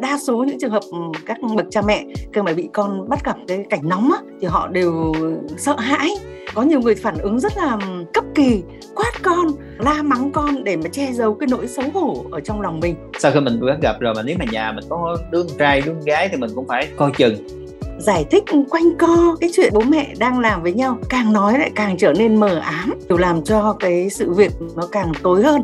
đa số những trường hợp ừ, các bậc cha mẹ khi mà bị con bắt gặp cái cảnh nóng á, thì họ đều sợ hãi. Có nhiều người phản ứng rất là cấp kỳ quát con la mắng con để mà che giấu cái nỗi xấu hổ ở trong lòng mình. Sau khi mình bắt gặp rồi mà nếu mà nhà mình có đứa trai đứa gái thì mình cũng phải coi chừng. Giải thích quanh co cái chuyện bố mẹ đang làm với nhau càng nói lại càng trở nên mờ ám điều làm cho cái sự việc nó càng tối hơn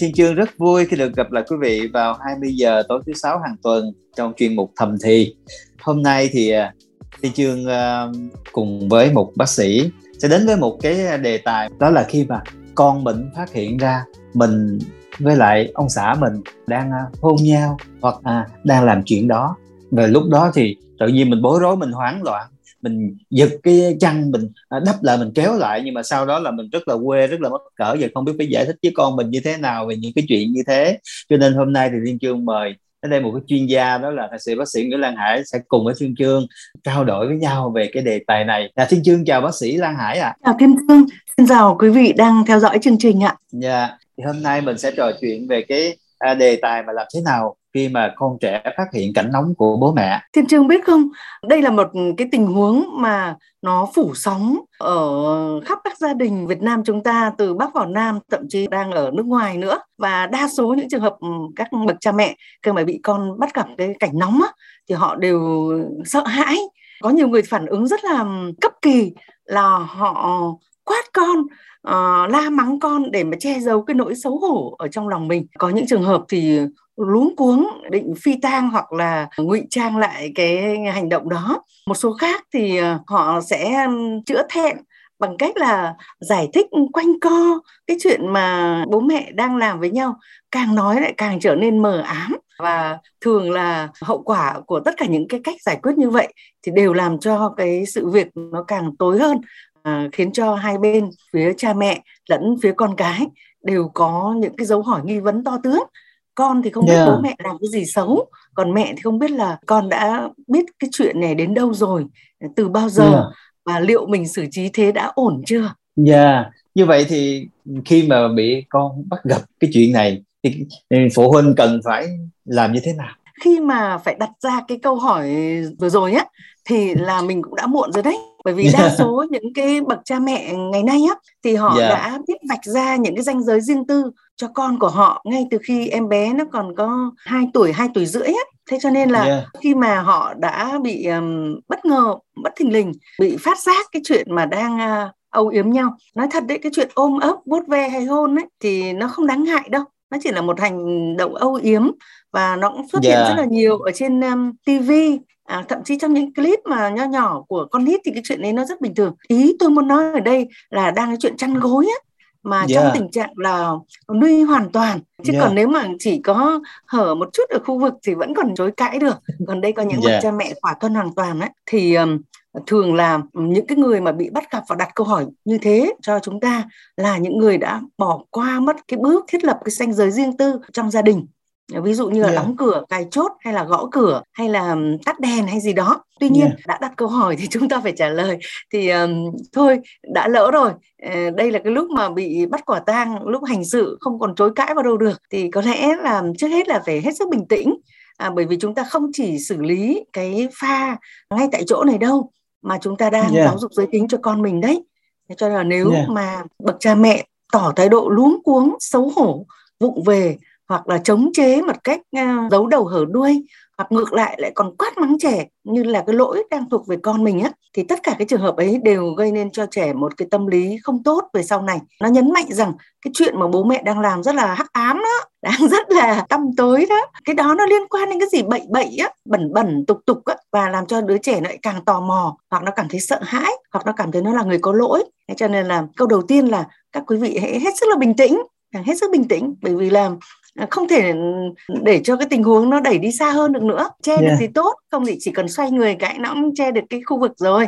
Thiên Chương rất vui khi được gặp lại quý vị vào 20 giờ tối thứ sáu hàng tuần trong chuyên mục thầm thì. Hôm nay thì à, Thiên Chương à, cùng với một bác sĩ sẽ đến với một cái đề tài đó là khi mà con mình phát hiện ra mình với lại ông xã mình đang à, hôn nhau hoặc uh, đang làm chuyện đó và lúc đó thì tự nhiên mình bối rối mình hoảng loạn mình giật cái chăn mình đắp lại mình kéo lại nhưng mà sau đó là mình rất là quê rất là mất cỡ và không biết phải giải thích với con mình như thế nào về những cái chuyện như thế cho nên hôm nay thì thiên chương mời ở đây một cái chuyên gia đó là thạc sĩ bác sĩ Nguyễn Lan Hải sẽ cùng với Thiên Chương trao đổi với nhau về cái đề tài này. Là Thiên Chương chào bác sĩ Lan Hải ạ. À. Chào Thiên Chương, xin chào quý vị đang theo dõi chương trình ạ. Dạ, thì hôm nay mình sẽ trò chuyện về cái à, đề tài mà làm thế nào khi mà con trẻ phát hiện cảnh nóng của bố mẹ. Thiên Trương biết không, đây là một cái tình huống mà nó phủ sóng ở khắp các gia đình Việt Nam chúng ta từ Bắc vào Nam thậm chí đang ở nước ngoài nữa. Và đa số những trường hợp các bậc cha mẹ khi mà bị con bắt gặp cái cảnh nóng á, thì họ đều sợ hãi. Có nhiều người phản ứng rất là cấp kỳ là họ quát con uh, la mắng con để mà che giấu cái nỗi xấu hổ ở trong lòng mình. Có những trường hợp thì luống cuống định phi tang hoặc là ngụy trang lại cái hành động đó. Một số khác thì ờ, họ sẽ chữa thẹn bằng cách là giải thích quanh co cái chuyện mà bố mẹ đang làm với nhau. Càng nói lại càng trở nên mờ ám và thường là hậu quả của tất cả những cái cách giải quyết như vậy thì đều làm cho cái sự việc nó càng tối hơn à, khiến cho hai bên phía cha mẹ lẫn phía con cái đều có những cái dấu hỏi nghi vấn to tướng con thì không yeah. biết bố mẹ làm cái gì xấu còn mẹ thì không biết là con đã biết cái chuyện này đến đâu rồi từ bao giờ yeah. và liệu mình xử trí thế đã ổn chưa dạ yeah. như vậy thì khi mà bị con bắt gặp cái chuyện này thì phụ huynh cần phải làm như thế nào khi mà phải đặt ra cái câu hỏi vừa rồi á thì là mình cũng đã muộn rồi đấy bởi vì đa số những cái bậc cha mẹ ngày nay á thì họ yeah. đã biết vạch ra những cái ranh giới riêng tư cho con của họ ngay từ khi em bé nó còn có 2 tuổi 2 tuổi rưỡi á thế cho nên là yeah. khi mà họ đã bị um, bất ngờ bất thình lình bị phát giác cái chuyện mà đang uh, âu yếm nhau nói thật đấy cái chuyện ôm ấp vuốt ve hay hôn ấy thì nó không đáng ngại đâu nó chỉ là một hành động âu yếm và nó cũng xuất yeah. hiện rất là nhiều ở trên um, TV à, thậm chí trong những clip mà nho nhỏ của con nít thì cái chuyện đấy nó rất bình thường ý tôi muốn nói ở đây là đang cái chuyện chăn gối á mà yeah. trong tình trạng là nuôi hoàn toàn chứ yeah. còn nếu mà chỉ có hở một chút ở khu vực thì vẫn còn chối cãi được còn đây có những yeah. bậc cha mẹ khỏa thân hoàn toàn ấy thì um, thường là những cái người mà bị bắt gặp và đặt câu hỏi như thế cho chúng ta là những người đã bỏ qua mất cái bước thiết lập cái ranh giới riêng tư trong gia đình. Ví dụ như là yeah. đóng cửa cài chốt hay là gõ cửa hay là tắt đèn hay gì đó. Tuy nhiên yeah. đã đặt câu hỏi thì chúng ta phải trả lời. Thì um, thôi đã lỡ rồi. Uh, đây là cái lúc mà bị bắt quả tang lúc hành sự không còn chối cãi vào đâu được. Thì có lẽ là trước hết là phải hết sức bình tĩnh. À, bởi vì chúng ta không chỉ xử lý cái pha ngay tại chỗ này đâu mà chúng ta đang yeah. giáo dục giới tính cho con mình đấy cho nên là nếu yeah. mà bậc cha mẹ tỏ thái độ luống cuống xấu hổ vụng về hoặc là chống chế một cách uh, giấu đầu hở đuôi hoặc ngược lại lại còn quát mắng trẻ, như là cái lỗi đang thuộc về con mình á, thì tất cả cái trường hợp ấy đều gây nên cho trẻ một cái tâm lý không tốt về sau này. Nó nhấn mạnh rằng cái chuyện mà bố mẹ đang làm rất là hắc ám đó, đang rất là tâm tối đó. Cái đó nó liên quan đến cái gì? Bậy bậy á, bẩn bẩn, tục tục á, và làm cho đứa trẻ lại càng tò mò, hoặc nó cảm thấy sợ hãi, hoặc nó cảm thấy nó là người có lỗi. Thế cho nên là câu đầu tiên là các quý vị hãy hết sức là bình tĩnh hết sức bình tĩnh, bởi vì là không thể để cho cái tình huống nó đẩy đi xa hơn được nữa che yeah. được thì tốt không thì chỉ cần xoay người cái nó cũng che được cái khu vực rồi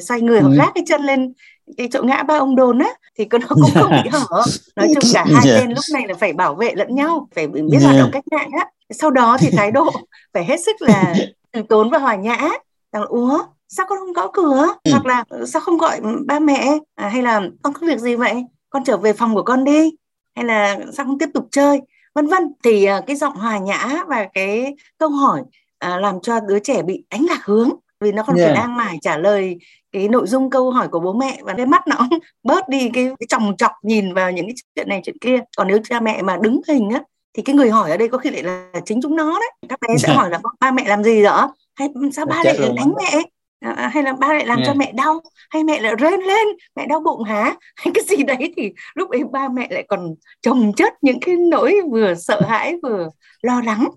xoay người hoặc ừ. gác cái chân lên cái chỗ ngã ba ông đồn á thì nó cũng không bị hở nói chung cả hai yeah. bên lúc này là phải bảo vệ lẫn nhau phải biết yeah. hoạt động cách mạng á sau đó thì thái độ phải hết sức là từ tốn và hòa nhã rằng ủa sao con không gõ cửa ừ. hoặc là sao không gọi ba mẹ à, hay là con có việc gì vậy con trở về phòng của con đi hay là sao không tiếp tục chơi vân vân thì à, cái giọng hòa nhã và cái câu hỏi à, làm cho đứa trẻ bị đánh lạc hướng vì nó còn yeah. phải đang mải trả lời cái nội dung câu hỏi của bố mẹ và cái mắt nó cũng bớt đi cái, cái chòng chọc nhìn vào những cái chuyện này chuyện kia. Còn nếu cha mẹ mà đứng hình á thì cái người hỏi ở đây có khi lại là chính chúng nó đấy. Các bé sẽ hỏi là ba mẹ làm gì đó hay sao ba lại đánh mẹ à, à, hay là ba lại làm yeah. cho mẹ đau hay mẹ lại rên lên mẹ đau bụng hả hay cái gì đấy thì lúc ấy ba mẹ lại còn chồng chất những cái nỗi vừa sợ hãi vừa lo lắng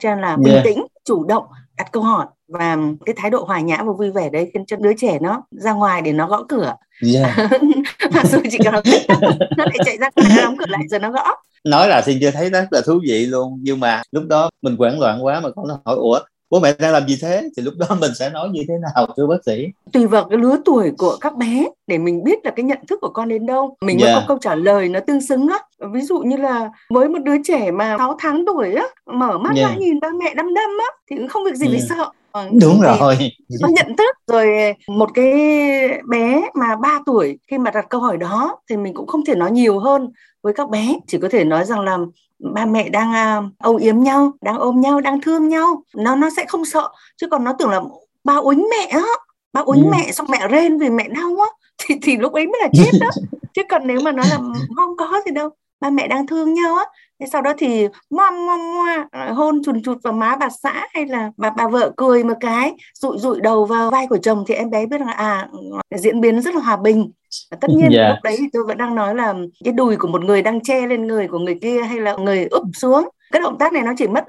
cho nên là bình yeah. tĩnh chủ động đặt câu hỏi và cái thái độ hòa nhã và vui vẻ đấy khiến cho đứa trẻ nó ra ngoài để nó gõ cửa yeah. và rồi chỉ cần nó lại chạy ra nó đóng cửa lại rồi nó gõ nói là xin chưa thấy rất là thú vị luôn nhưng mà lúc đó mình hoảng loạn quá mà con nó hỏi ủa bố mẹ đang làm gì thế? Thì lúc đó mình sẽ nói như thế nào thưa bác sĩ? Tùy vào cái lứa tuổi của các bé để mình biết là cái nhận thức của con đến đâu. Mình yeah. mới có câu trả lời nó tương xứng á ví dụ như là với một đứa trẻ mà 6 tháng tuổi á mở mắt yeah. ra nhìn ba mẹ đăm đăm á thì cũng không việc gì yeah. phải sợ. Ờ, đúng rồi. nó nhận thức. Rồi một cái bé mà 3 tuổi khi mà đặt câu hỏi đó thì mình cũng không thể nói nhiều hơn với các bé. Chỉ có thể nói rằng là ba mẹ đang uh, âu yếm nhau đang ôm nhau đang thương nhau. Nó nó sẽ không sợ chứ còn nó tưởng là ba uýnh mẹ á. Ba uýnh ừ. mẹ xong mẹ rên vì mẹ đau á. Thì thì lúc ấy mới là chết đó. Chứ còn nếu mà nó là không có gì đâu ba mẹ đang thương nhau á thế sau đó thì ngoa ngoa ngoa hôn chùn chụt vào má bà xã hay là bà bà vợ cười một cái rụi rụi đầu vào vai của chồng thì em bé biết là à diễn biến rất là hòa bình tất nhiên yeah. Dạ. lúc đấy thì tôi vẫn đang nói là cái đùi của một người đang che lên người của người kia hay là người úp xuống cái động tác này nó chỉ mất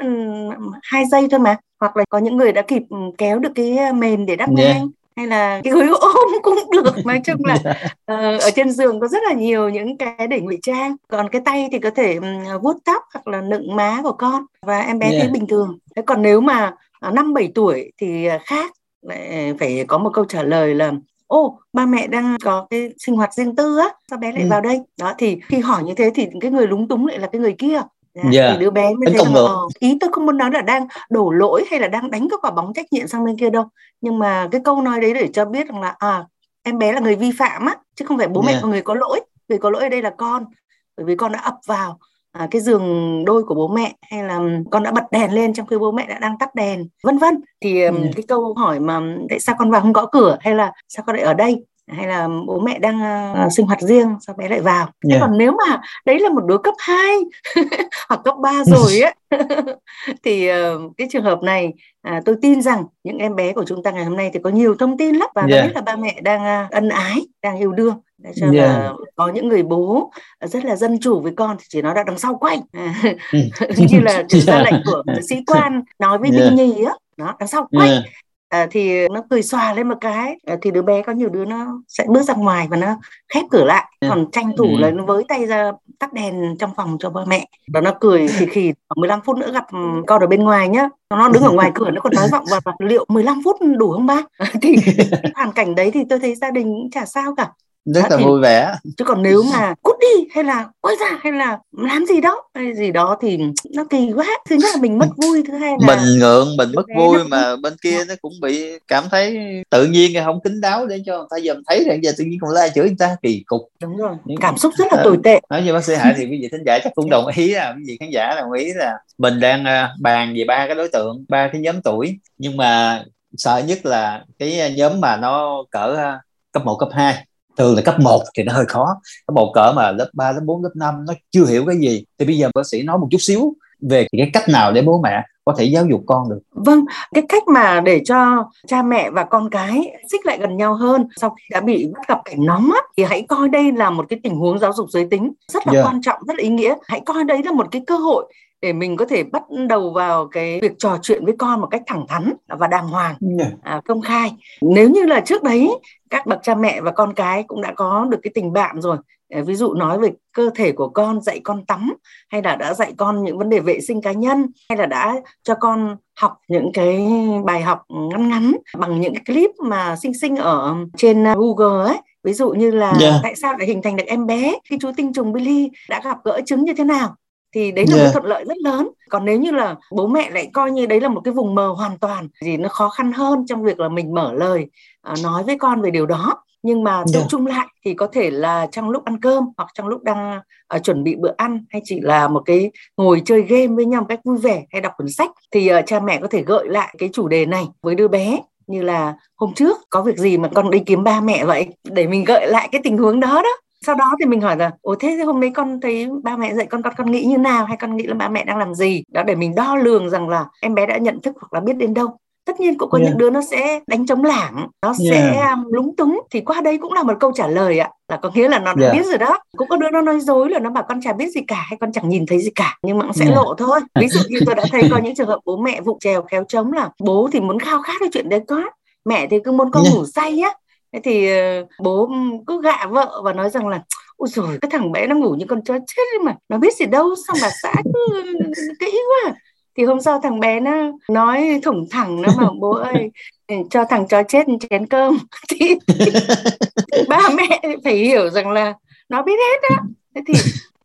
hai giây thôi mà hoặc là có những người đã kịp kéo được cái mền để đắp yeah. ngang hay là cái gối ôm cũng được. Nói chung là uh, ở trên giường có rất là nhiều những cái để ngụy trang. Còn cái tay thì có thể vuốt tóc hoặc là nựng má của con. Và em bé yeah. thấy bình thường. Thế còn nếu mà năm bảy tuổi thì khác. Lại phải có một câu trả lời là ô ba mẹ đang có cái sinh hoạt riêng tư á sao bé lại ừ. vào đây? Đó thì khi hỏi như thế thì cái người lúng túng lại là cái người kia dạ, yeah. thì đứa bé mới thấy là, ờ, ý tôi không muốn nói là đang đổ lỗi hay là đang đánh cái quả bóng trách nhiệm sang bên kia đâu nhưng mà cái câu nói đấy để cho biết rằng là à em bé là người vi phạm á chứ không phải bố yeah. mẹ là người có lỗi người có lỗi ở đây là con bởi vì con đã ập vào à, cái giường đôi của bố mẹ hay là con đã bật đèn lên trong khi bố mẹ đã đang tắt đèn vân vân thì yeah. cái câu hỏi mà tại sao con vào không gõ cửa hay là sao con lại ở đây hay là bố mẹ đang uh, sinh hoạt riêng sao bé lại vào yeah. còn nếu mà đấy là một đứa cấp 2 hoặc cấp 3 rồi ấy thì uh, cái trường hợp này uh, tôi tin rằng những em bé của chúng ta ngày hôm nay thì có nhiều thông tin lắm và yeah. biết là ba mẹ đang uh, ân ái đang yêu đương để cho yeah. là có những người bố rất là dân chủ với con thì chỉ nói là đằng sau quanh ừ. như là ra lệnh của sĩ quan nói với yeah. binh nhì á đó đằng sau quanh yeah à, thì nó cười xòa lên một cái. À, thì đứa bé có nhiều đứa nó sẽ bước ra ngoài và nó khép cửa lại. Ừ. còn tranh thủ ừ. là nó với tay ra tắt đèn trong phòng cho ba mẹ. Và nó cười thì khi 15 phút nữa gặp con ở bên ngoài nhá. Nó đứng ở ngoài cửa nó còn nói vọng vào liệu 15 phút đủ không ba thì hoàn cảnh đấy thì tôi thấy gia đình cũng chả sao cả rất là thì, vui vẻ. chứ còn nếu mà cút đi hay là quay ra hay là làm gì đó hay gì đó thì nó kỳ quá. Thứ nhất là mình mất vui thứ hai là mình ngượng mình mất vui nó... mà bên kia nó cũng bị cảm thấy tự nhiên không kính đáo để cho người ta dòm thấy rằng giờ tự nhiên còn la chửi người ta. Kỳ cục. Đúng rồi cảm xúc rất là tồi tệ. nói như bác sĩ hải thì quý vị thính giả chắc cũng đồng ý là quý vị khán giả đồng ý là mình đang à, bàn về ba cái đối tượng ba cái nhóm tuổi. Nhưng mà sợ nhất là cái nhóm mà nó cỡ à, cấp 1, cấp 2 thường là cấp 1 thì nó hơi khó. Cấp một cỡ mà lớp 3, lớp 4, lớp 5 nó chưa hiểu cái gì. Thì bây giờ bác sĩ nói một chút xíu về cái cách nào để bố mẹ có thể giáo dục con được. Vâng cái cách mà để cho cha mẹ và con cái xích lại gần nhau hơn sau khi đã bị bắt gặp cảnh nóng á, thì hãy coi đây là một cái tình huống giáo dục giới tính rất là yeah. quan trọng rất là ý nghĩa. Hãy coi đấy là một cái cơ hội để mình có thể bắt đầu vào cái việc trò chuyện với con một cách thẳng thắn và đàng hoàng à, công khai nếu như là trước đấy các bậc cha mẹ và con cái cũng đã có được cái tình bạn rồi ví dụ nói về cơ thể của con dạy con tắm hay là đã dạy con những vấn đề vệ sinh cá nhân hay là đã cho con học những cái bài học ngắn ngắn bằng những cái clip mà sinh sinh ở trên Google ấy ví dụ như là yeah. Dạ. tại sao lại hình thành được em bé khi chú tinh trùng Billy đã gặp gỡ trứng như thế nào thì đấy là yeah. một thuận lợi rất lớn còn nếu như là bố mẹ lại coi như đấy là một cái vùng mờ hoàn toàn thì nó khó khăn hơn trong việc là mình mở lời uh, nói với con về điều đó nhưng mà tập yeah. chung lại thì có thể là trong lúc ăn cơm hoặc trong lúc đang uh, chuẩn bị bữa ăn hay chỉ là một cái ngồi chơi game với nhau một cách vui vẻ hay đọc cuốn sách thì uh, cha mẹ có thể gợi lại cái chủ đề này với đứa bé như là hôm trước có việc gì mà con đi kiếm ba mẹ vậy để mình gợi lại cái tình huống đó đó sau đó thì mình hỏi là ồ thế hôm nay con thấy ba mẹ dạy con con con nghĩ như nào hay con nghĩ là ba mẹ đang làm gì đó để mình đo lường rằng là em bé đã nhận thức hoặc là biết đến đâu tất nhiên cũng có yeah. những đứa nó sẽ đánh trống lảng nó yeah. sẽ um, lúng túng thì qua đây cũng là một câu trả lời ạ là có nghĩa là nó đã yeah. biết rồi đó cũng có đứa nó nói dối là nó bảo con chả biết gì cả hay con chẳng nhìn thấy gì cả nhưng mà cũng sẽ yeah. lộ thôi ví dụ như tôi đã thấy có những trường hợp bố mẹ vụ trèo kéo trống là bố thì muốn khao khát cái chuyện đấy quá mẹ thì cứ muốn con yeah. ngủ say á thế thì uh, bố cứ gạ vợ và nói rằng là ôi rồi cái thằng bé nó ngủ như con chó chết mà nó biết gì đâu xong bà xã cứ kỹ quá. Thì hôm sau thằng bé nó nói thủng thẳng nó mà bố ơi cho thằng chó chết chén cơm. Thì ba mẹ phải hiểu rằng là nó biết hết á. Thế thì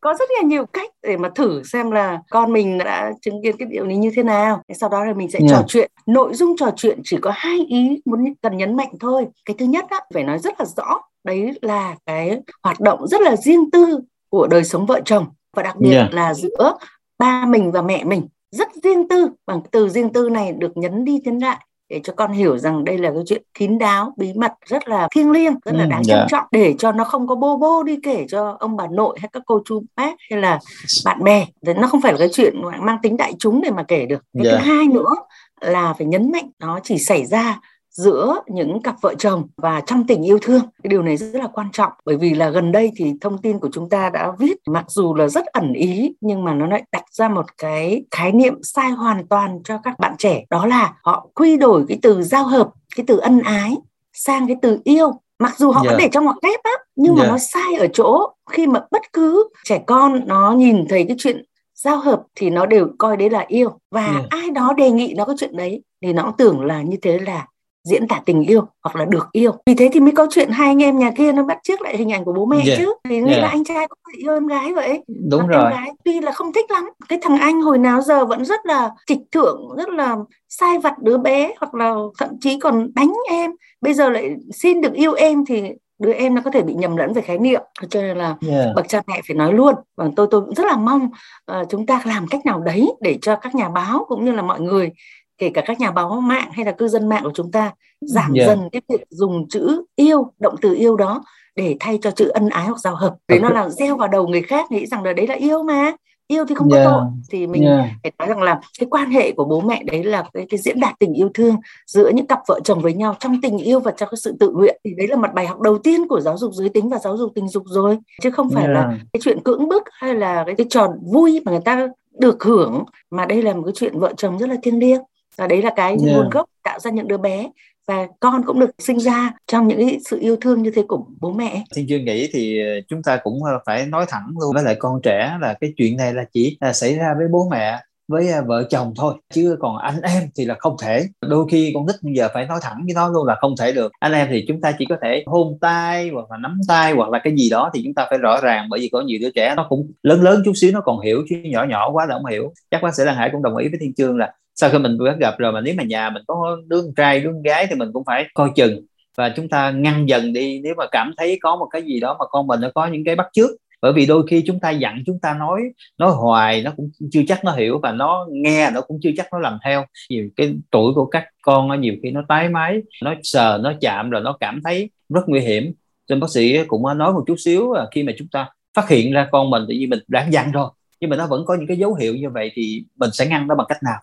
có rất là nhiều cách để mà thử xem là con mình đã chứng kiến cái điều này như thế nào. Sau đó là mình sẽ yeah. trò chuyện. Nội dung trò chuyện chỉ có hai ý muốn cần nhấn mạnh thôi. Cái thứ nhất á, phải nói rất là rõ đấy là cái hoạt động rất là riêng tư của đời sống vợ chồng và đặc biệt yeah. là giữa ba mình và mẹ mình. Rất riêng tư bằng từ riêng tư này được nhấn đi nhấn lại để cho con hiểu rằng đây là cái chuyện kín đáo bí mật rất là thiêng liêng rất là ừ, đáng yeah. trân dạ. trọng để cho nó không có bô bô đi kể cho ông bà nội hay các cô chú bác hay là bạn bè nó không phải là cái chuyện mang tính đại chúng để mà kể được cái yeah. thứ dạ. hai nữa là phải nhấn mạnh nó chỉ xảy ra giữa những cặp vợ chồng và trong tình yêu thương cái điều này rất là quan trọng bởi vì là gần đây thì thông tin của chúng ta đã viết mặc dù là rất ẩn ý nhưng mà nó lại đặt ra một cái khái niệm sai hoàn toàn cho các bạn trẻ đó là họ quy đổi cái từ giao hợp cái từ ân ái sang cái từ yêu mặc dù họ yeah. vẫn dạ. để trong ngoặc kép á nhưng yeah. mà dạ. nó sai ở chỗ khi mà bất cứ trẻ con nó nhìn thấy cái chuyện giao hợp thì nó đều coi đấy là yêu và yeah. ai đó đề nghị nó có chuyện đấy thì nó cũng tưởng là như thế là diễn tả tình yêu hoặc là được yêu. Vì thế thì mới có chuyện hai anh em nhà kia nó bắt trước lại hình ảnh của bố mẹ yeah. chứ. Thì nghĩa yeah. là anh trai cũng phải yêu em gái vậy. Đúng Và rồi. em gái tuy là không thích lắm cái thằng anh hồi nào giờ vẫn rất là trịch thượng rất là sai vặt đứa bé hoặc là thậm chí còn đánh em. Bây giờ lại xin được yêu em thì đứa em nó có thể bị nhầm lẫn về khái niệm. Cho nên là yeah. bậc cha mẹ phải nói luôn. Và tôi tôi cũng rất là mong uh, chúng ta làm cách nào đấy để cho các nhà báo cũng như là mọi người kể cả các nhà báo mạng hay là cư dân mạng của chúng ta giảm yeah. dần cái việc dùng chữ yêu động từ yêu đó để thay cho chữ ân ái hoặc giao hợp để nó là gieo vào đầu người khác nghĩ rằng là đấy là yêu mà yêu thì không có yeah. tội thì mình yeah. phải nói rằng là cái quan hệ của bố mẹ đấy là cái, cái diễn đạt tình yêu thương giữa những cặp vợ chồng với nhau trong tình yêu và trong cái sự tự nguyện thì đấy là mặt bài học đầu tiên của giáo dục giới tính và giáo dục tình dục rồi chứ không phải yeah. là cái chuyện cưỡng bức hay là cái, cái trò vui mà người ta được hưởng mà đây là một cái chuyện vợ chồng rất là thiêng liêng và đấy là cái yeah. nguồn gốc tạo ra những đứa bé. Và con cũng được sinh ra trong những cái sự yêu thương như thế của bố mẹ. Thiên chưa nghĩ thì ờ, chúng ta cũng ờ, phải nói thẳng luôn. Với lại con trẻ là cái chuyện này là chỉ là xảy ra với bố mẹ với ờ, vợ chồng thôi. Chứ còn anh em thì là không thể. Đôi khi con nít bây giờ phải nói thẳng với nó luôn là không thể được. Anh em thì chúng ta chỉ có thể hôn tay hoặc là nắm tay hoặc là cái gì đó thì chúng ta phải rõ ràng. Bởi vì có nhiều đứa trẻ nó cũng lớn lớn chút xíu nó còn hiểu chứ nhỏ nhỏ quá là không hiểu. Chắc bác sĩ Lan Hải cũng đồng ý với Thiên Trương là sau khi mình bắt gặp rồi mà nếu mà nhà mình có đứa trai, đứa gái thì mình cũng phải coi chừng. Và chúng ta ngăn dần đi nếu mà cảm thấy có một cái gì đó mà con mình nó có những cái bắt chước. Bởi vì đôi khi chúng ta dặn, chúng ta nói nói hoài nó cũng chưa chắc nó hiểu và nó nghe nó cũng chưa chắc nó làm theo. Nhiều cái tuổi của các con nó nhiều khi nó tái máy nó sờ, nó chạm rồi nó cảm thấy rất nguy hiểm. Nên bác sĩ cũng nói một chút xíu là khi mà chúng ta phát hiện ra con mình tự nhiên mình đã dặn rồi, nhưng mà nó vẫn có những cái dấu hiệu như vậy thì mình sẽ ngăn nó bằng cách nào?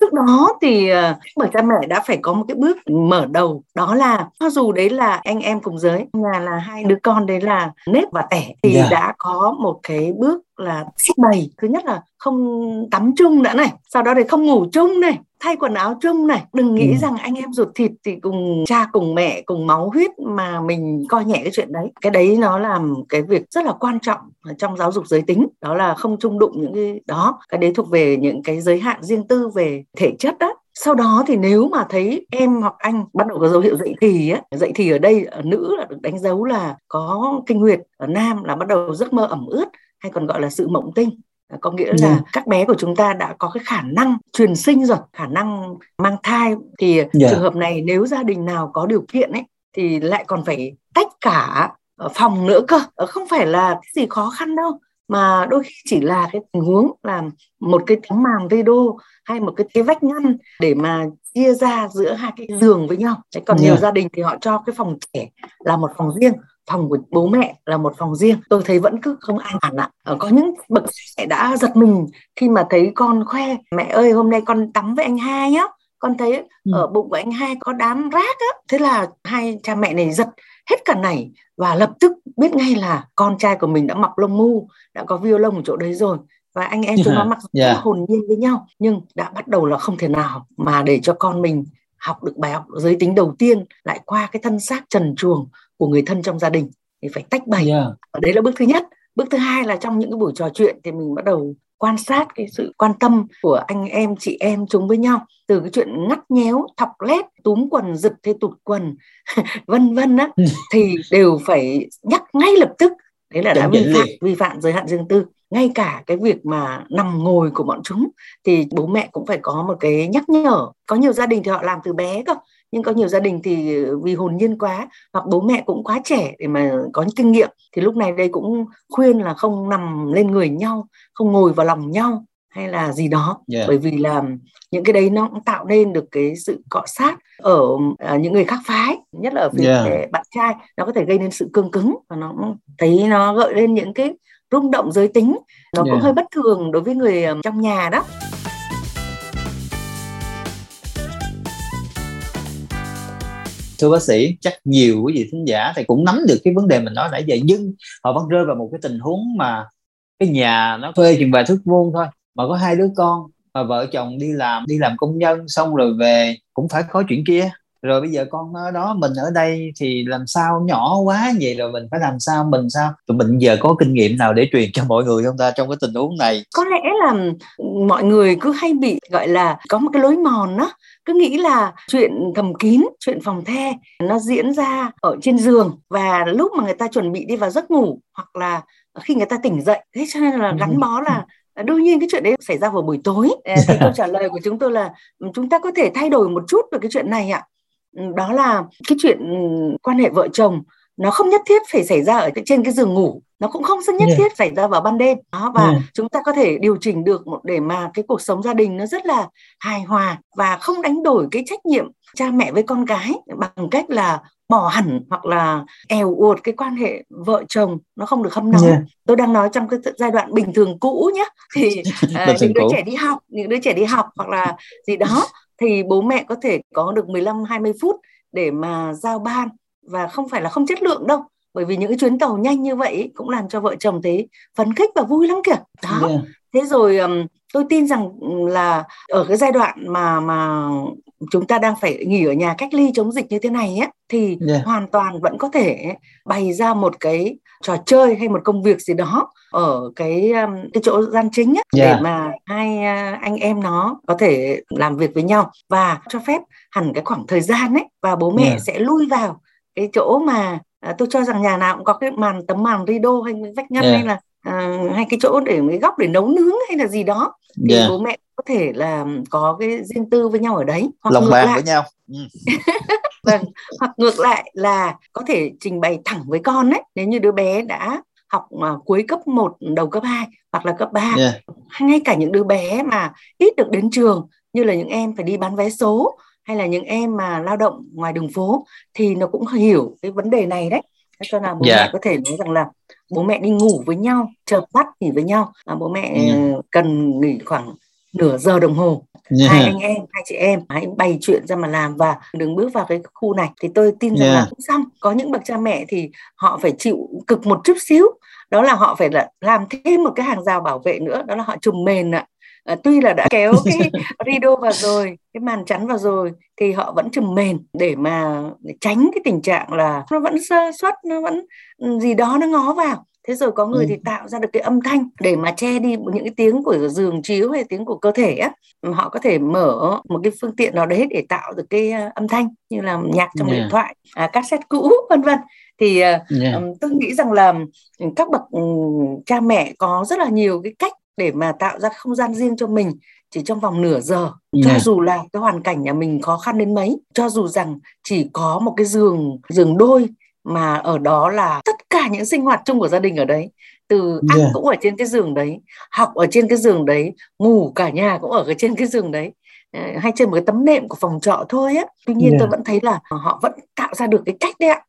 Trước đó thì bởi cha mẹ đã phải có một cái bước mở đầu đó là cho dù đấy là anh em cùng giới nhà là hai đứa con đấy là nếp và tẻ thì yeah. Dạ. đã có một cái bước là xích bày. Thứ nhất là không tắm chung nữa này sau đó thì không ngủ chung này thay quần áo chung này. Đừng nghĩ ừ. rằng anh em ruột thịt thì cùng cha cùng mẹ cùng máu huyết mà mình coi nhẹ cái chuyện đấy. Cái đấy nó làm cái việc rất là quan trọng trong giáo dục giới tính. Đó là không chung đụng những cái đó. Cái đấy thuộc về những cái giới hạn riêng tư về thể chất đó sau đó thì nếu mà thấy em hoặc anh bắt đầu có dấu hiệu dậy thì á dậy thì ở đây ở nữ là được đánh dấu là có kinh nguyệt ở nam là bắt đầu giấc mơ ẩm ướt hay còn gọi là sự mộng tinh có nghĩa là yeah. các bé của chúng ta đã có cái khả năng truyền sinh rồi khả năng mang thai thì yeah. trường hợp này nếu gia đình nào có điều kiện ấy thì lại còn phải tách cả phòng nữa cơ ờ, không phải là cái gì khó khăn đâu mà đôi khi chỉ là cái tình huống là một cái tấm màn video hay một cái cái vách ngăn để mà chia ra giữa hai cái giường với nhau. Đấy, còn yeah. nhiều gia đình thì họ cho cái phòng trẻ là một phòng riêng, phòng của bố mẹ là một phòng riêng. Tôi thấy vẫn cứ không an toàn ạ. Ờ, có những bậc trẻ đã giật mình khi mà thấy con khoe mẹ ơi hôm nay con tắm với anh hai nhá con thấy ừ. ở bụng của anh hai có đám rác á thế là hai cha mẹ này giật hết cả này và lập tức biết ngay là con trai của mình đã mọc lông mu đã có viêu lông ở chỗ đấy rồi và anh em chúng nó mặc yeah. hồn nhiên với nhau nhưng đã bắt đầu là không thể nào mà để cho con mình học được bài học giới tính đầu tiên lại qua cái thân xác trần truồng của người thân trong gia đình thì phải tách bày. Yeah. ở đấy là bước thứ nhất. Bước thứ hai là trong những cái buổi trò chuyện thì mình bắt đầu quan sát cái sự quan tâm của anh em chị em chúng với nhau. Từ cái chuyện ngắt nhéo thọc lét túm quần giật hay tụt quần vân vân á ừ. thì đều phải nhắc ngay lập tức. Đấy là đã vi phạm vi phạm giới hạn riêng tư. Ngay cả cái việc mà nằm ngồi của bọn chúng thì bố mẹ cũng phải có một cái nhắc nhở. Có nhiều gia đình thì họ làm từ bé cơ nhưng có nhiều gia đình thì vì hồn nhiên quá hoặc bố mẹ cũng quá trẻ để mà có những kinh nghiệm thì lúc này đây cũng khuyên là không nằm lên người nhau không ngồi vào lòng nhau hay là gì đó yeah. bởi vì là những cái đấy nó cũng tạo nên được cái sự cọ sát ở uh, những người khác phái nhất là ở phía yeah. bạn trai nó có thể gây nên sự cương cứng và nó thấy nó gợi lên những cái rung động giới tính nó yeah. cũng hơi bất thường đối với người trong nhà đó thưa bác sĩ, chắc nhiều quý vị thính giả thì cũng nắm được cái vấn đề mình nói nãy giờ, nhưng họ vẫn rơi vào một cái tình huống mà cái nhà nó thuê chừng vài thước vuông thôi, mà có hai đứa con, mà vợ chồng đi làm đi làm công nhân xong rồi về cũng phải có chuyện kia rồi bây giờ con ở đó mình ở đây thì làm sao nhỏ quá vậy? Rồi mình phải làm sao mình sao? Tụi mình giờ có kinh nghiệm nào để truyền cho mọi người không ta trong cái tình huống này? Có lẽ là mọi người cứ hay bị gọi là có một cái lối mòn đó cứ nghĩ là chuyện thầm kín chuyện phòng the nó diễn ra ở trên giường và lúc mà người ta chuẩn bị đi vào giấc ngủ hoặc là khi người ta tỉnh dậy. Thế cho nên là gắn bó là đương nhiên cái chuyện đấy xảy ra vào buổi tối. Thì câu trả lời của chúng tôi là chúng ta có thể thay đổi một chút về cái chuyện này ạ đó là cái chuyện quan hệ vợ chồng nó không nhất thiết phải xảy ra ở trên cái giường ngủ nó cũng không nhất yeah. thiết xảy ra vào ban đêm đó và yeah. chúng ta có thể điều chỉnh được một để mà cái cuộc sống gia đình nó rất là hài hòa và không đánh đổi cái trách nhiệm cha mẹ với con cái bằng cách là bỏ hẳn hoặc là eo uột cái quan hệ vợ chồng nó không được hâm nóng yeah. tôi đang nói trong cái giai đoạn bình thường cũ nhé thì uh, những đứa cũ. trẻ đi học những đứa trẻ đi học hoặc là gì đó thì bố mẹ có thể có được 15 20 phút để mà giao ban và không phải là không chất lượng đâu. Bởi vì những cái chuyến tàu nhanh như vậy cũng làm cho vợ chồng thấy phấn khích và vui lắm kìa. Đó. Yeah. thế rồi um, tôi tin rằng là ở cái giai đoạn mà mà chúng ta đang phải nghỉ ở nhà cách ly chống dịch như thế này ấy, thì yeah. hoàn toàn vẫn có thể bày ra một cái trò chơi hay một công việc gì đó ở cái um, cái chỗ gian chính ấy, yeah. để mà hai uh, anh em nó có thể làm việc với nhau và cho phép hẳn cái khoảng thời gian ấy và bố mẹ yeah. sẽ lui vào cái chỗ mà à, tôi cho rằng nhà nào cũng có cái màn tấm màn rideau hay vách ngăn yeah. hay là à, hay cái chỗ để cái góc để nấu nướng hay là gì đó thì yeah. bố mẹ có thể là có cái riêng tư với nhau ở đấy hoặc lòng bàn với nhau ừ. vâng hoặc ngược lại là có thể trình bày thẳng với con đấy nếu như đứa bé đã học mà cuối cấp 1 đầu cấp 2 hoặc là cấp 3 yeah. hay ngay cả những đứa bé mà ít được đến trường như là những em phải đi bán vé số hay là những em mà lao động ngoài đường phố thì nó cũng hiểu cái vấn đề này đấy cho là bố yeah. mẹ có thể nói rằng là bố mẹ đi ngủ với nhau chợp mắt nghỉ với nhau là bố mẹ yeah. cần nghỉ khoảng nửa giờ đồng hồ yeah. hai anh em hai chị em hãy bày chuyện ra mà làm và đừng bước vào cái khu này thì tôi tin rằng yeah. là cũng xong có những bậc cha mẹ thì họ phải chịu cực một chút xíu đó là họ phải là làm thêm một cái hàng rào bảo vệ nữa đó là họ trùm mền ạ à, tuy là đã kéo cái rido vào rồi cái màn chắn vào rồi thì họ vẫn trùm mền để mà tránh cái tình trạng là nó vẫn sơ suất nó vẫn ừ, gì đó nó ngó vào thế rồi có người ừ. thì tạo ra được cái âm thanh để mà che đi những cái tiếng của giường chiếu hay tiếng của cơ thể á họ có thể mở một cái phương tiện nào đấy để tạo được cái à, âm thanh như là nhạc trong yeah. điện thoại à, cassette cũ vân vân thì uh, yeah. um, tôi nghĩ rằng là các bậc um, cha mẹ có rất là nhiều cái cách để mà tạo ra không gian riêng cho mình chỉ trong vòng nửa giờ yeah. cho dù là cái hoàn cảnh nhà mình khó khăn đến mấy cho dù rằng chỉ có một cái giường giường đôi mà ở đó là tất cả những sinh hoạt chung của gia đình ở đấy từ ăn yeah. cũng ở trên cái giường đấy học ở trên cái giường đấy ngủ cả nhà cũng ở trên cái giường đấy ờ, hay trên một cái tấm nệm của phòng trọ thôi á tuy nhiên yeah. tôi vẫn thấy là họ vẫn tạo ra được cái cách đấy ạ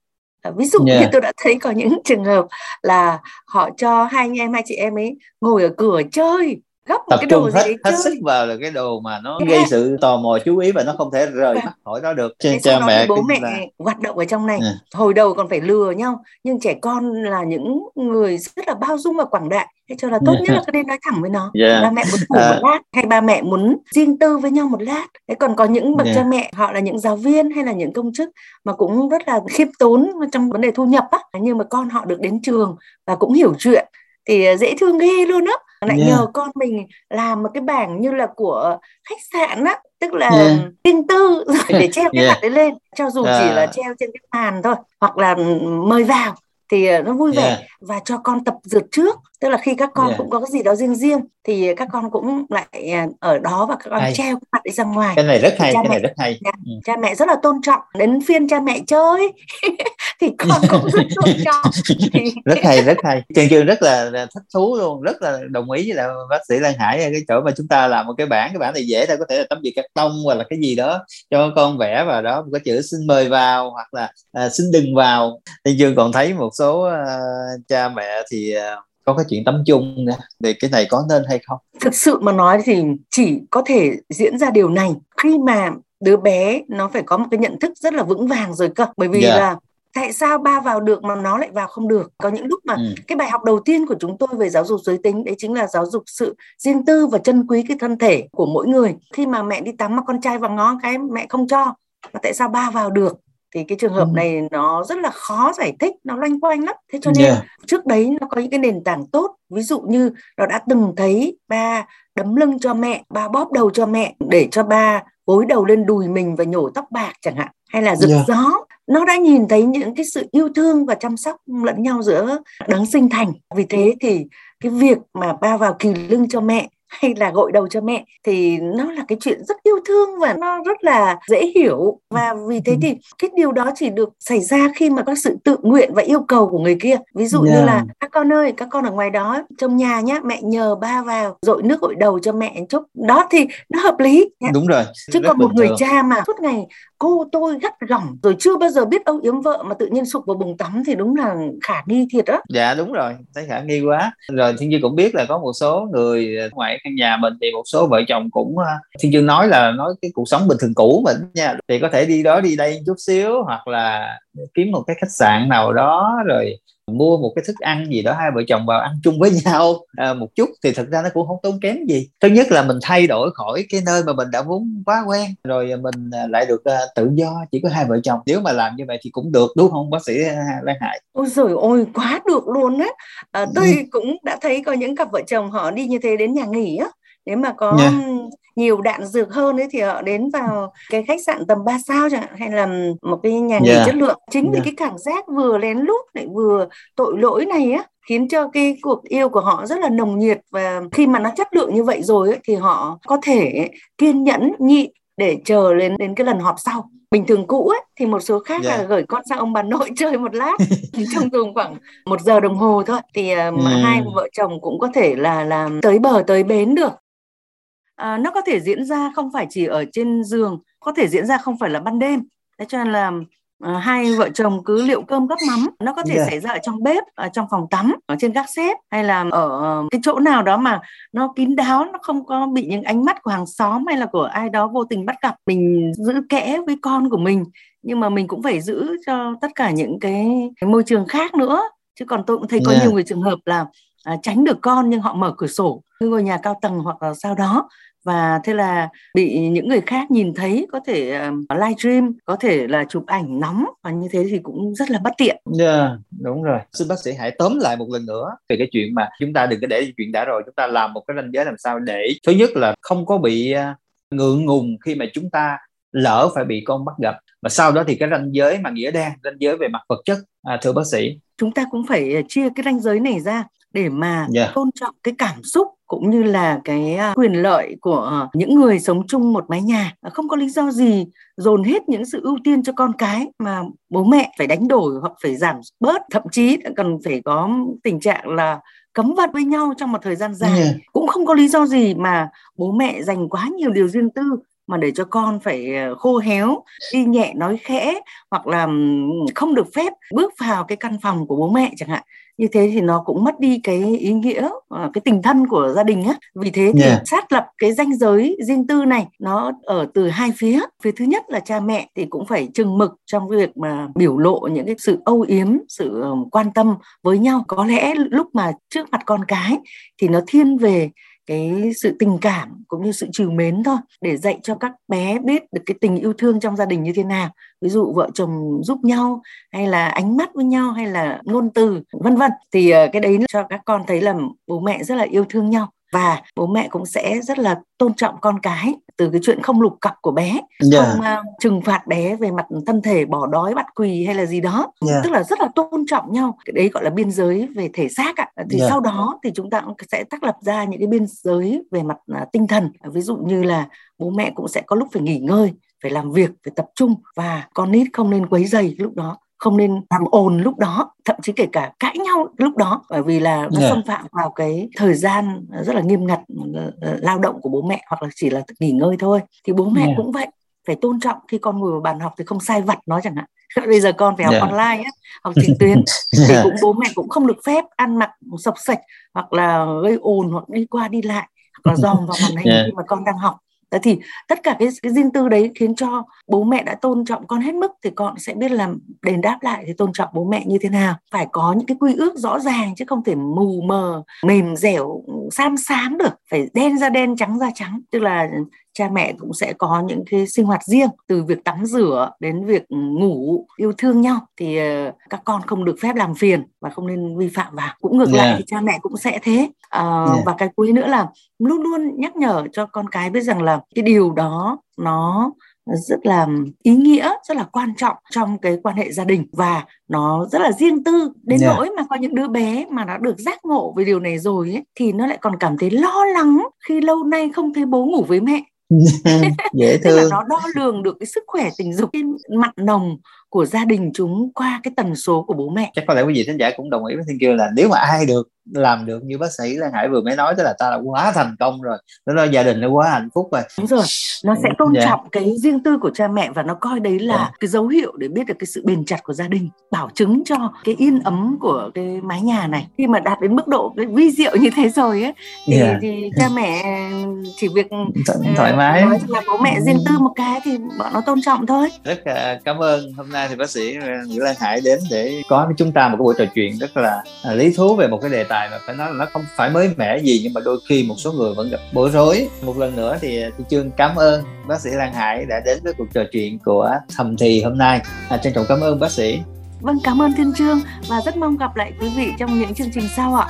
ví dụ yeah. như tôi đã thấy có những trường hợp là họ cho hai anh em hai chị em ấy ngồi ở cửa chơi gấp tập cái trung hết, hết chơi. sức vào là cái đồ mà nó yeah. gây sự tò mò chú ý và nó không thể rời mắt khỏi đó được trên cha mẹ bố mẹ là... hoạt động ở trong này yeah. hồi đầu còn phải lừa nhau nhưng trẻ con là những người rất là bao dung và quảng đại thế cho là tốt yeah. nhất là cứ nên nói thẳng với nó yeah. ba mẹ muốn ngủ à. một lát hay ba mẹ muốn riêng tư với nhau một lát thế còn có những bậc yeah. cha mẹ họ là những giáo viên hay là những công chức mà cũng rất là khiêm tốn trong vấn đề thu nhập á nhưng mà con họ được đến trường và cũng hiểu chuyện thì à, dễ thương ghê luôn á lại yeah. nhờ con mình làm một cái bảng như là của khách sạn á tức là yeah. riêng tư để treo cái yeah. mặt đấy lên cho dù yeah. chỉ là treo trên cái bàn thôi hoặc là mời vào thì à, nó vui vẻ yeah. và cho con tập dượt trước tức là khi các con yeah. cũng có cái gì đó riêng riêng thì các con cũng lại à, ở đó và các con hay. treo cái mặt đi ra ngoài cái này rất hay cái mẹ, này rất hay cha, ừ. cha mẹ rất là tôn trọng đến phiên cha mẹ chơi thì con cũng tôn trọng. Rất hay rất hay. Trường trường rất là, là thích thú luôn rất là đồng ý với là bác sĩ Lan Hải cái chỗ mà chúng ta làm một cái bảng cái bảng này dễ thôi có thể là tấm bìa cắt tông hoặc là cái gì đó cho con vẽ vào đó một cái chữ xin mời vào hoặc là à, xin đừng vào. Thì trường còn thấy một số uh, cha mẹ thì uh, có cái chuyện tấm chung nè. Về cái này có nên hay không? Thực sự mà nói thì chỉ có thể diễn ra điều này. Khi mà đứa bé nó phải có một cái nhận thức rất là vững vàng rồi cơ. Bởi vì yeah. Dạ. là tại sao ba vào được mà nó lại vào không được có những lúc mà ừ. cái bài học đầu tiên của chúng tôi về giáo dục giới tính đấy chính là giáo dục sự riêng tư và trân quý cái thân thể của mỗi người khi mà mẹ đi tắm mà con trai vào ngó cái mẹ không cho mà tại sao ba vào được thì cái trường hợp ừ. này nó rất là khó giải thích nó loanh quanh lắm thế cho nên yeah. trước đấy nó có những cái nền tảng tốt ví dụ như nó đã từng thấy ba đấm lưng cho mẹ ba bóp đầu cho mẹ để cho ba gối đầu lên đùi mình và nhổ tóc bạc chẳng hạn hay là rực yeah. gió nó đã nhìn thấy những cái sự yêu thương và chăm sóc lẫn nhau giữa đấng sinh thành. Vì thế thì cái việc mà ba vào kỳ lưng cho mẹ hay là gội đầu cho mẹ thì nó là cái chuyện rất yêu thương và nó rất là dễ hiểu. Và vì thế thì cái điều đó chỉ được xảy ra khi mà có sự tự nguyện và yêu cầu của người kia. Ví dụ yeah. như là các con ơi các con ở ngoài đó trong nhà nhá mẹ nhờ ba vào dội nước gội đầu cho mẹ chút đó thì nó hợp lý nhá. đúng rồi. Chứ còn một người cha mà suốt ngày cô tôi gắt gỏng, rồi chưa bao giờ biết âu yếm vợ mà tự nhiên sụp vào bùng tắm thì đúng là khả nghi thiệt á. Dạ đúng rồi, thấy khả nghi quá. Rồi thiên dương cũng biết là có một số người ngoài căn nhà mình thì một số vợ chồng cũng ờ, thiên dương nói là nói cái cuộc sống bình thường cũ mình nha, thì có thể đi đó đi đây chút xíu hoặc là kiếm một cái khách sạn nào đó, rồi mua một cái thức ăn gì đó hai vợ chồng vào ăn chung với nhau à, một chút thì thực ra nó cũng không tốn kém gì. Thứ nhất là mình thay đổi khỏi cái nơi mà mình đã vốn quá quen rồi mình à, lại được uh, tự do chỉ có hai vợ chồng. Nếu mà làm như vậy thì cũng được đúng không bác sĩ Lan Hải? Ôi rồi ôi quá được luôn á. À, tôi ừ. cũng đã thấy có những cặp vợ chồng họ đi như thế đến nhà nghỉ á nếu mà có yeah. nhiều đạn dược hơn ấy thì họ đến vào cái khách sạn tầm 3 sao chẳng hạn hay là một cái nhà nghỉ yeah. chất lượng chính yeah. vì cái cảm giác vừa lén lút lại vừa tội lỗi này á khiến cho cái cuộc yêu của họ rất là nồng nhiệt và khi mà nó chất lượng như vậy rồi ấy, thì họ có thể kiên nhẫn nhịn để chờ đến đến cái lần họp sau bình thường cũ ấy thì một số khác yeah. là gửi con sang ông bà nội chơi một lát trong dùng khoảng một giờ đồng hồ thôi thì uh, ừ. hai vợ chồng cũng có thể là làm tới bờ tới bến được à, nó có thể diễn ra không phải chỉ ở trên giường có thể diễn ra không phải là ban đêm thế cho nên là à, hai vợ chồng cứ liệu cơm gấp mắm nó có thể yeah. xảy ra ở trong bếp ở trong phòng tắm ở trên gác xếp hay là ở cái chỗ nào đó mà nó kín đáo nó không có bị những ánh mắt của hàng xóm hay là của ai đó vô tình bắt gặp mình giữ kẽ với con của mình nhưng mà mình cũng phải giữ cho tất cả những cái, cái môi trường khác nữa chứ còn tôi cũng thấy có yeah. nhiều người trường hợp là à, tránh được con nhưng họ mở cửa sổ ngôi nhà cao tầng hoặc là sau đó và thế là bị những người khác nhìn thấy có thể uh, live stream có thể là chụp ảnh nóng và như thế thì cũng rất là bất tiện. Yeah, dạ, đúng rồi. Xin bác sĩ hãy tóm lại một lần nữa về cái chuyện mà chúng ta đừng có để chuyện đã rồi chúng ta làm một cái ranh giới làm sao để thứ nhất là không có bị à, ngượng ngùng khi mà chúng ta lỡ phải bị con bắt gặp và sau đó thì cái ranh giới mà nghĩa đen ranh giới về mặt vật chất à, thưa bác sĩ chúng ta cũng phải chia cái ranh giới này ra để mà yeah. Dạ. tôn trọng cái cảm xúc cũng như là cái à, quyền lợi của những người sống chung một mái nhà không có lý do gì dồn hết những sự ưu tiên cho con cái mà bố mẹ phải đánh đổi hoặc phải giảm bớt thậm chí còn phải có tình trạng là cấm vật với nhau trong một thời gian dài yeah. cũng không có lý do gì mà bố mẹ dành quá nhiều điều riêng tư mà để cho con phải ờ, khô héo đi nhẹ nói khẽ hoặc là không được phép bước vào cái căn phòng của bố mẹ chẳng hạn. Như thế thì nó cũng mất đi cái ý nghĩa ờ, cái tình thân của gia đình á. Vì thế thì yeah. xác lập cái danh giới riêng tư này nó ở từ hai phía. Phía thứ nhất là cha mẹ thì cũng phải chừng mực trong việc mà biểu lộ những cái sự âu yếm sự quan tâm với nhau. Có lẽ lúc mà trước mặt con cái thì nó thiên về cái sự tình cảm cũng như sự trìu mến thôi, để dạy cho các bé biết được cái tình yêu thương trong gia đình như thế nào. Ví dụ vợ chồng giúp nhau, hay là ánh mắt với nhau, hay là ngôn từ, vân vân. Thì ờ, cái đấy cho các con thấy là bố mẹ rất là yêu thương nhau và bố mẹ cũng sẽ rất là tôn trọng con cái từ cái chuyện không lục cặp của bé yeah. Dạ. không uh, trừng phạt bé về mặt thân thể bỏ đói bắt quỳ hay là gì đó yeah. Dạ. tức là rất là tôn trọng nhau cái đấy gọi là biên giới về thể xác ạ thì yeah. Dạ. sau đó thì chúng ta cũng sẽ tác lập ra những cái biên giới về mặt uh, tinh thần ví dụ như là bố mẹ cũng sẽ có lúc phải nghỉ ngơi phải làm việc phải tập trung và con nít không nên quấy dày lúc đó không nên làm ồn lúc đó thậm chí kể cả cãi nhau lúc đó bởi vì là nó yeah. Dạ. xâm phạm vào cái thời gian rất là nghiêm ngặt ờ, ờ, lao động của bố mẹ hoặc là chỉ là nghỉ ngơi thôi thì bố mẹ yeah. Dạ. cũng vậy phải tôn trọng khi con ngồi vào bàn học thì không sai vặt nó chẳng hạn bây giờ con phải học yeah. Dạ. online á học trực tuyến thì cũng bố mẹ cũng không được phép ăn mặc sọc sạch hoặc là gây ồn hoặc đi qua đi lại hoặc là dòm vào màn hình yeah. khi mà con đang học Thế thì tất cả cái, cái riêng tư đấy khiến cho bố mẹ đã tôn trọng con hết mức thì con sẽ biết làm đền đáp lại thì tôn trọng bố mẹ như thế nào. Phải có những cái quy ước rõ ràng chứ không thể mù mờ mềm dẻo sam xám được phải đen ra đen trắng ra trắng tức là cha mẹ cũng sẽ có những cái sinh hoạt riêng từ việc tắm rửa đến việc ngủ yêu thương nhau thì uh, các con không được phép làm phiền và không nên vi phạm vào cũng ngược yeah. lại thì cha mẹ cũng sẽ thế uh, yeah. và cái cuối nữa là luôn luôn nhắc nhở cho con cái biết rằng là cái điều đó nó rất là ý nghĩa rất là quan trọng trong cái quan hệ gia đình. Và nó rất là riêng tư đến yeah. nỗi mà có những đứa bé mà nó được giác ngộ về điều này rồi ấy, thì nó lại còn cảm thấy lo lắng khi lâu nay không thấy bố ngủ với mẹ. Dễ thương là nó đo lường được cái sức khỏe tình dục cái mặn nồng của gia đình chúng qua cái tần số của bố mẹ. Chắc có lẽ quý vị thính giả cũng đồng ý với thiên kiều là nếu mà ai được làm được như bác sĩ Lan Hải vừa mới nói tức là ta đã quá thành công rồi nó là gia đình nó quá hạnh phúc rồi đúng rồi nó sẽ tôn yeah. Dạ. trọng cái riêng tư của cha mẹ và nó coi đấy là yeah. Dạ. cái dấu hiệu để biết được cái sự bền chặt của gia đình bảo chứng cho cái yên ấm của cái mái nhà này khi mà đạt đến mức độ cái vi diệu như thế rồi ấy thì, yeah. Dạ. thì cha mẹ chỉ việc thoải uh, mái nói là bố mẹ riêng tư một cái thì bọn nó tôn trọng thôi rất uh, cảm ơn hôm nay thì bác sĩ Nguyễn Lan Hải đến để có với chúng ta một cái buổi trò chuyện rất là uh, lý thú về một cái đề tài mà phải nói là nó không phải mới mẻ gì nhưng mà đôi khi một số người vẫn gặp bối rối. Một lần nữa thì uh, tôi trương cảm ơn bác sĩ Lan Hải đã đến với cuộc trò chuyện của thầm thì hôm nay. À, trân trọng cảm ơn bác sĩ. Vâng cảm ơn thiên trương và rất mong gặp lại quý vị trong những chương trình sau ạ.